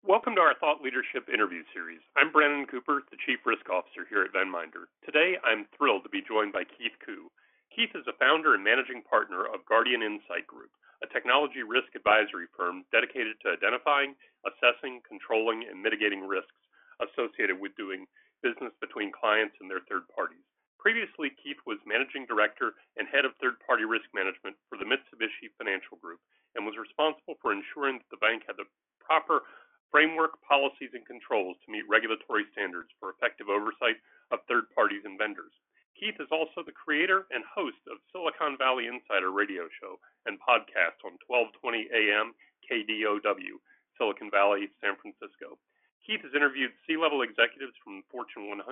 Welcome to our Thought Leadership interview series. I'm Brandon Cooper, the Chief Risk Officer here at Venminder. Today, I'm thrilled to be joined by Keith Koo. Keith is the founder and managing partner of Guardian Insight Group, a technology risk advisory firm dedicated to identifying, assessing, controlling, and mitigating risks associated with doing business between clients and their third parties. Previously, Keith was managing director and head of third party risk management for the Mitsubishi Financial Group and was responsible for ensuring that the bank had the proper framework, policies, and controls to meet regulatory standards for effective oversight of third parties and vendors. Keith is also the creator and host of Silicon Valley Insider radio show and podcast on 1220 AM KDOW, Silicon Valley, San Francisco. Keith has interviewed C-level executives from Fortune 100,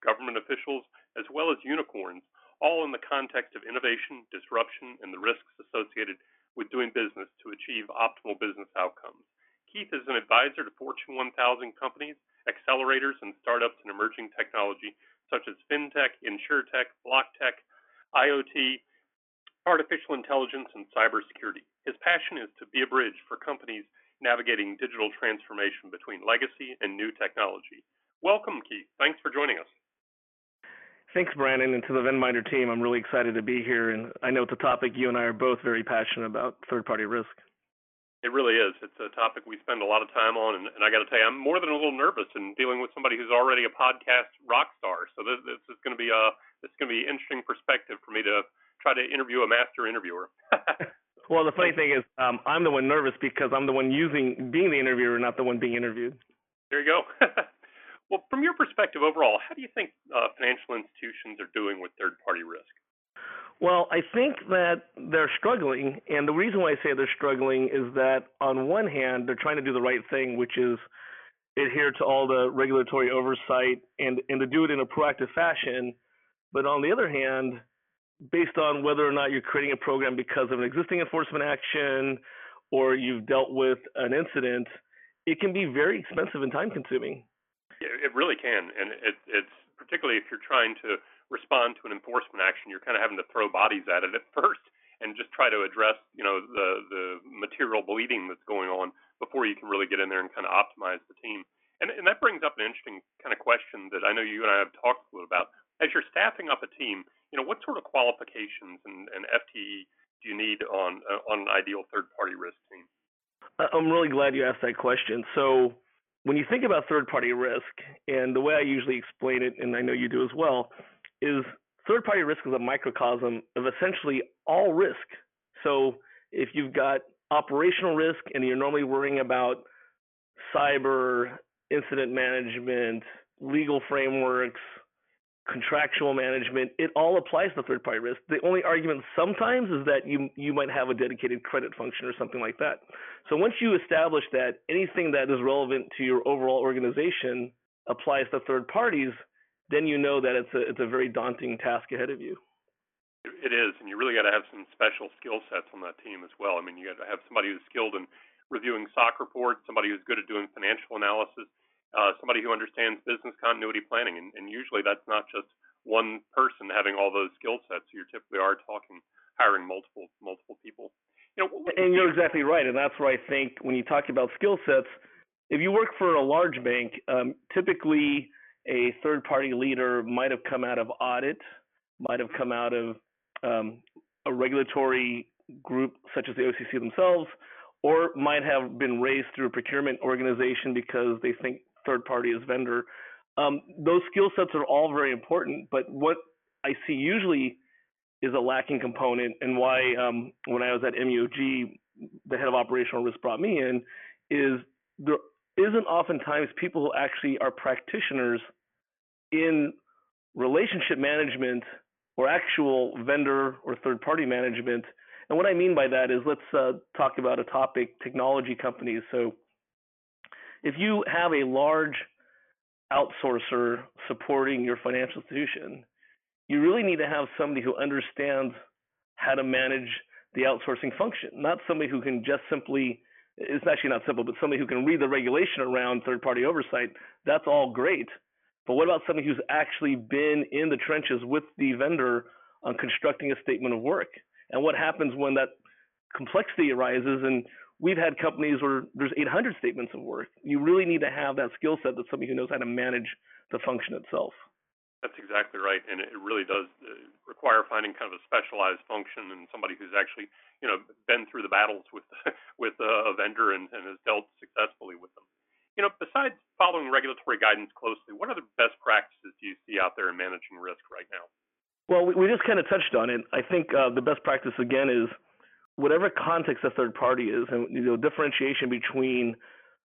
government officials, as well as unicorns, all in the context of innovation, disruption, and the risks associated with doing business to achieve optimal business outcomes. Keith is an advisor to Fortune 1000 companies, accelerators, and startups in emerging technology such as fintech, insurtech, blocktech, IoT, artificial intelligence, and cybersecurity. His passion is to be a bridge for companies navigating digital transformation between legacy and new technology. Welcome, Keith. Thanks for joining us. Thanks, Brandon, and to the Venminder team. I'm really excited to be here, and I know it's a topic you and I are both very passionate about third-party risk. It really is. It's a topic we spend a lot of time on, and, and I got to tell you, I'm more than a little nervous in dealing with somebody who's already a podcast rock star. So this, this is going to be a this is going to be interesting perspective for me to try to interview a master interviewer. well, the funny thing is, um, I'm the one nervous because I'm the one using being the interviewer, not the one being interviewed. There you go. well, from your perspective overall, how do you think uh, financial institutions are doing with third-party risk? Well, I think that they're struggling, and the reason why I say they're struggling is that on one hand, they're trying to do the right thing, which is adhere to all the regulatory oversight and and to do it in a proactive fashion. But on the other hand, based on whether or not you're creating a program because of an existing enforcement action or you've dealt with an incident, it can be very expensive and time consuming. It really can, and it, it's particularly if you're trying to respond to an enforcement action, you're kind of having to throw bodies at it at first and just try to address, you know, the the material bleeding that's going on before you can really get in there and kind of optimize the team. And and that brings up an interesting kind of question that I know you and I have talked a little about. As you're staffing up a team, you know, what sort of qualifications and, and FTE do you need on uh, on an ideal third party risk team? I'm really glad you asked that question. So when you think about third party risk, and the way I usually explain it, and I know you do as well, is third party risk is a microcosm of essentially all risk. So if you've got operational risk and you're normally worrying about cyber, incident management, legal frameworks, contractual management, it all applies to third party risk. The only argument sometimes is that you you might have a dedicated credit function or something like that. So once you establish that anything that is relevant to your overall organization applies to third parties, then you know that it's a it's a very daunting task ahead of you. It is, and you really got to have some special skill sets on that team as well. I mean, you got to have somebody who's skilled in reviewing SOC reports, somebody who's good at doing financial analysis, uh, somebody who understands business continuity planning, and, and usually that's not just one person having all those skill sets. You typically are talking hiring multiple multiple people. You know, and you're exactly right, and that's where I think when you talk about skill sets, if you work for a large bank, um, typically a third party leader might have come out of audit, might have come out of um, a regulatory group such as the OCC themselves, or might have been raised through a procurement organization because they think third party is vendor. Um, those skill sets are all very important, but what I see usually is a lacking component, and why um, when I was at MUFG, the head of operational risk brought me in, is there isn't oftentimes people who actually are practitioners in relationship management or actual vendor or third party management. And what I mean by that is let's uh, talk about a topic technology companies. So if you have a large outsourcer supporting your financial institution, you really need to have somebody who understands how to manage the outsourcing function, not somebody who can just simply it's actually not simple, but somebody who can read the regulation around third party oversight. That's all great. But what about somebody who's actually been in the trenches with the vendor on constructing a statement of work? And what happens when that complexity arises and we've had companies where there's 800 statements of work. You really need to have that skill set that somebody who knows how to manage the function itself. That's exactly right, and it really does uh, require finding kind of a specialized function and somebody who's actually, you know, been through the battles with with a vendor and, and has dealt successfully with them. You know, besides following regulatory guidance closely, what other best practices do you see out there in managing risk right now? Well, we, we just kind of touched on it. I think uh, the best practice again is whatever context a third party is, and you know, differentiation between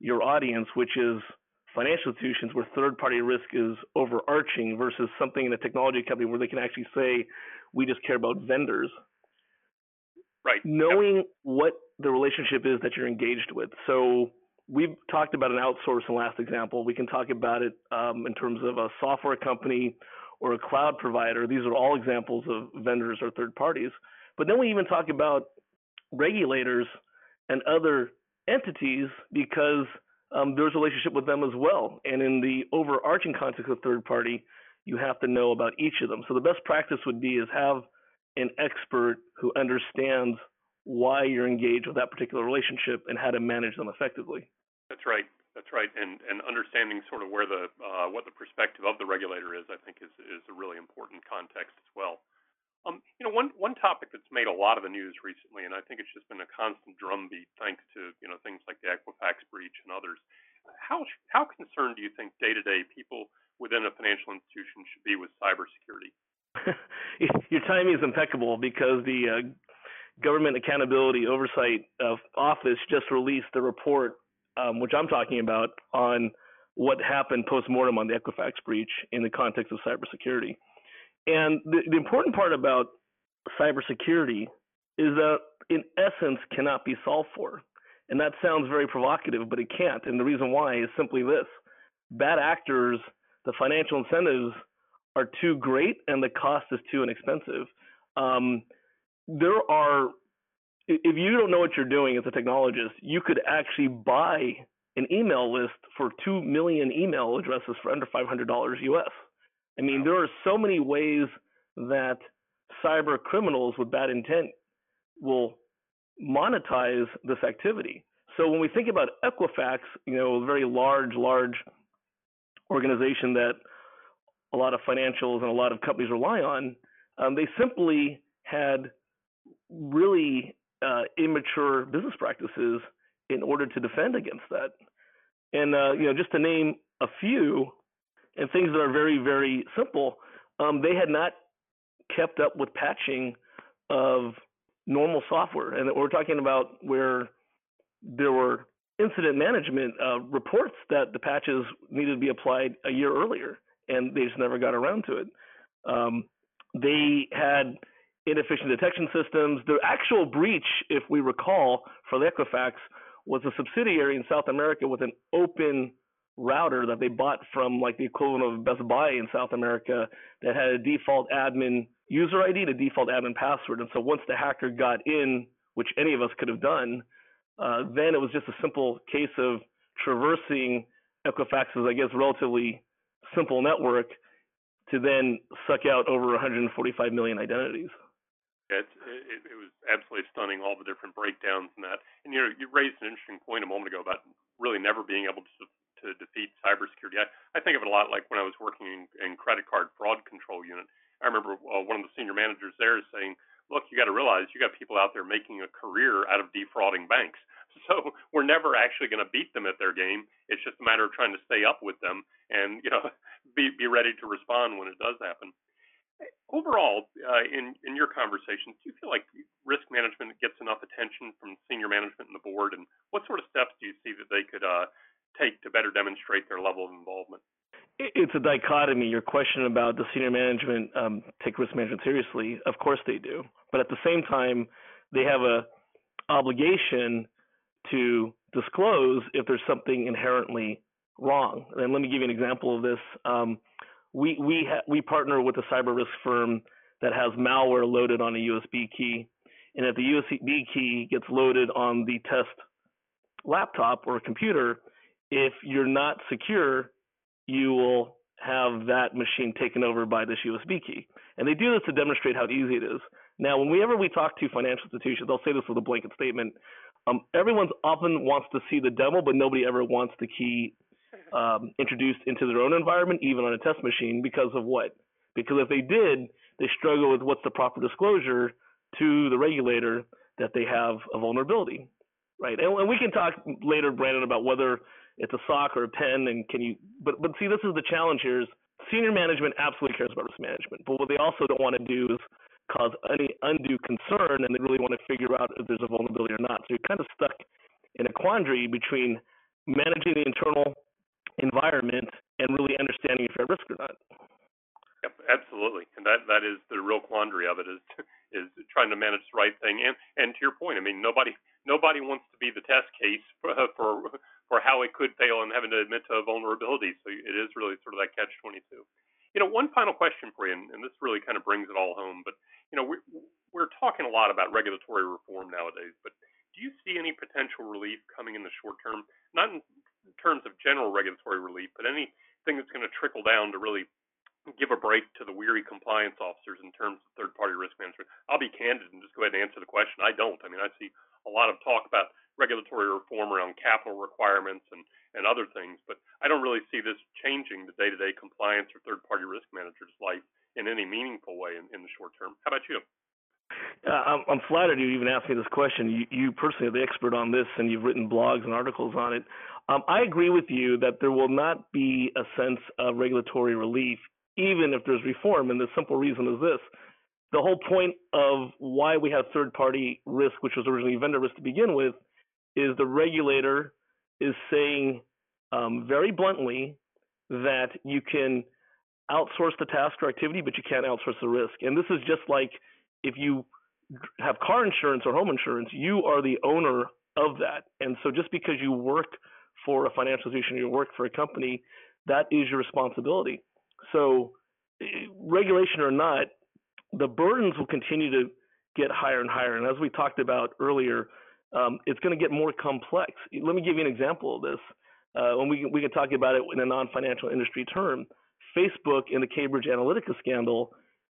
your audience, which is financial institutions where third party risk is overarching versus something in a technology company where they can actually say, we just care about vendors. Right. Knowing yep. what the relationship is that you're engaged with. So we've talked about an outsource in the last example. We can talk about it um, in terms of a software company or a cloud provider. These are all examples of vendors or third parties. But then we even talk about regulators and other entities because um, there's a relationship with them as well. And in the overarching context of third party, you have to know about each of them. So the best practice would be is have an expert who understands why you're engaged with that particular relationship and how to manage them effectively. That's right. That's right. And and understanding sort of where the uh, what the perspective of the regulator is, I think, is is a really important context as well. Um, you know, one one topic that's made a lot of the news recently, and I think it's just been a constant drumbeat, thanks to you know things like the Equifax breach and others. How how concerned do you think day to day people within a financial institution should be with cybersecurity? Your timing is impeccable because the uh, Government Accountability Oversight uh, Office just released a report, um, which I'm talking about, on what happened post mortem on the Equifax breach in the context of cybersecurity. And the, the important part about cybersecurity is that, in essence, cannot be solved for. And that sounds very provocative, but it can't. And the reason why is simply this bad actors, the financial incentives are too great and the cost is too inexpensive. Um, there are, if you don't know what you're doing as a technologist, you could actually buy an email list for 2 million email addresses for under $500 US. I mean, there are so many ways that cyber criminals with bad intent will monetize this activity. So when we think about Equifax, you know, a very large, large organization that a lot of financials and a lot of companies rely on, um, they simply had really uh, immature business practices in order to defend against that. And uh, you know, just to name a few, and things that are very, very simple, um, they had not kept up with patching of normal software. And we're talking about where there were incident management uh, reports that the patches needed to be applied a year earlier, and they just never got around to it. Um, they had inefficient detection systems. The actual breach, if we recall, for the Equifax was a subsidiary in South America with an open router that they bought from like the equivalent of Best Buy in South America that had a default admin user ID and a default admin password. And so once the hacker got in, which any of us could have done, uh, then it was just a simple case of traversing Equifax's, I guess, relatively simple network to then suck out over 145 million identities. It, it, it was absolutely stunning, all the different breakdowns and that. And you know, you raised an interesting point a moment ago about really never being able to to defeat cybersecurity. I, I think of it a lot like when I was working in, in credit card fraud control unit. I remember uh, one of the senior managers there saying, "Look, you got to realize you got people out there making a career out of defrauding banks. So we're never actually going to beat them at their game. It's just a matter of trying to stay up with them and you know be be ready to respond when it does happen." Overall, uh, in your conversations, do you feel like risk management gets enough attention from senior management and the board? And what sort of steps do you see that they could uh, take to better demonstrate their level of involvement? It's a dichotomy. Your question about the senior management um, take risk management seriously, of course they do, but at the same time, they have a obligation to disclose if there's something inherently wrong. And let me give you an example of this. Um, we we ha- we partner with a cyber risk firm that has malware loaded on a USB key, and if the USB key gets loaded on the test laptop or computer, if you're not secure, you will have that machine taken over by this USB key. And they do this to demonstrate how easy it is. Now, whenever we talk to financial institutions, I'll say this with a blanket statement. Um, everyone often wants to see the demo, but nobody ever wants the key um, introduced into their own environment, even on a test machine, because of what? Because if they did, they struggle with what's the proper disclosure to the regulator that they have a vulnerability, right? And, and we can talk later, Brandon, about whether it's a SOC or a pen, and can you? But but see, this is the challenge here: is senior management absolutely cares about risk management, but what they also don't want to do is cause any undue concern, and they really want to figure out if there's a vulnerability or not. So you're kind of stuck in a quandary between managing the internal environment and really understanding if you're at risk or not. Yep, absolutely, and that that is the real quandary of it is is trying to manage the right thing. And and to your point, I mean, nobody nobody wants to be the test case for for, for how it could fail and having to admit to a vulnerability. So it is really sort of that catch twenty two. You know, one final question for you, and, and this really kind of brings it all home. But you know, we're, we're talking a lot about regulatory reform nowadays. But do you see any potential relief coming in the short term? Not terms of general regulatory relief, but anything that's going to trickle down to really give a break to the weary compliance officers in terms of third party risk management? I'll be candid and just go ahead and answer the question. I don't. I mean, I see a lot of talk about regulatory reform around capital requirements and, and other things, but I don't really see this changing the day to day compliance or third party risk managers' life in any meaningful way in, in the short term. How about you? Uh, I'm, flattered you even asked me this question. You, you personally are the expert on this, and you've written blogs and articles on it. Um, I agree with you that there will not be a sense of regulatory relief, even if there's reform. And the simple reason is this the whole point of why we have third party risk, which was originally vendor risk to begin with, is the regulator is saying um, very bluntly that you can outsource the task or activity, but you can't outsource the risk. And this is just like if you have car insurance or home insurance, you are the owner of that. And so just because you work for a financial institution, you work for a company, that is your responsibility. So eh, regulation or not, the burdens will continue to get higher and higher. And as we talked about earlier, um, it's going to get more complex. Let me give you an example of this. Uh, when we we can talk about it in a non-financial industry term, Facebook in the Cambridge Analytica scandal,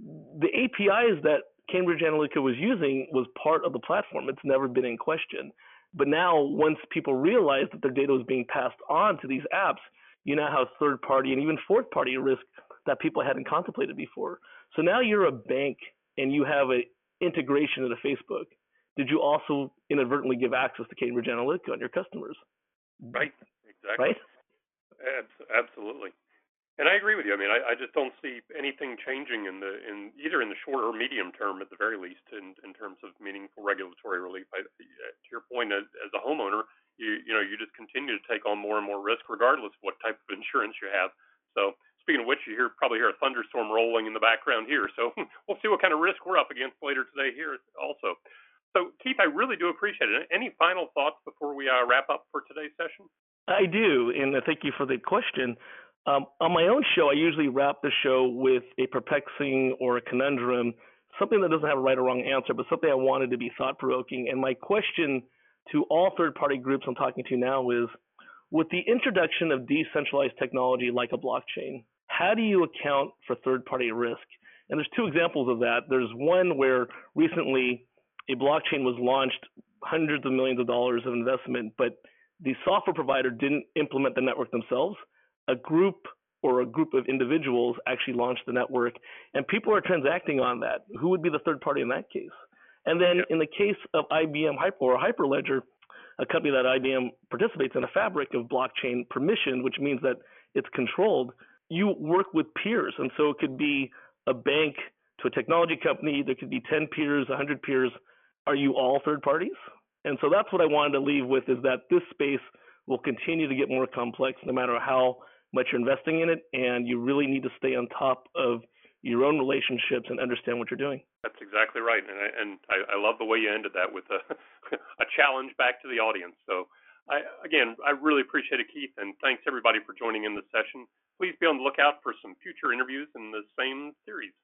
the APIs that Cambridge Analytica was using was part of the platform. It's never been in question. But now, once people realize that their data was being passed on to these apps, you now have third party and even fourth party risk that people hadn't contemplated before. So now you're a bank and you have an integration into Facebook did you also inadvertently give access to Cambridge Analytica on your customers? Right. Exactly. Right. Absolutely. And I agree with you. I mean, I, I just don't see anything changing in the in either in the short or medium term, at the very least, in in terms of meaningful regulatory relief. I, to your point, as, as a homeowner, you you know you just continue to take on more and more risk, regardless of what type of insurance you have. So, speaking of which, you hear probably hear a thunderstorm rolling in the background here. So we'll see what kind of risk we're up against later today here also. So, Keith, I really do appreciate it. Any final thoughts before we uh, wrap up for today's session? I do, and thank you for the question. Um, on my own show, I usually wrap the show with a perplexing or a conundrum, something that doesn't have a right or wrong answer, but something I wanted to be thought provoking. And my question to all third party groups I'm talking to now is with the introduction of decentralized technology like a blockchain, how do you account for third party risk? And there's two examples of that. There's one where recently a blockchain was launched, hundreds of millions of dollars of investment, but the software provider didn't implement the network themselves. A group or a group of individuals actually launched the network, and people are transacting on that. Who would be the third party in that case? And then in the case of IBM Hyper or Hyperledger, a company that IBM participates in a fabric of blockchain permission, which means that it's controlled, you work with peers. And so it could be a bank to a technology company, there could be 10 peers, 100 peers are you all third parties? And so that's what I wanted to leave with is that this space will continue to get more complex no matter how much you're investing in it. And you really need to stay on top of your own relationships and understand what you're doing. That's exactly right. And I, and I, I love the way you ended that with a, a challenge back to the audience. So I, again, I really appreciate it, Keith, and thanks everybody for joining in this session. Please be on the lookout for some future interviews in the same series.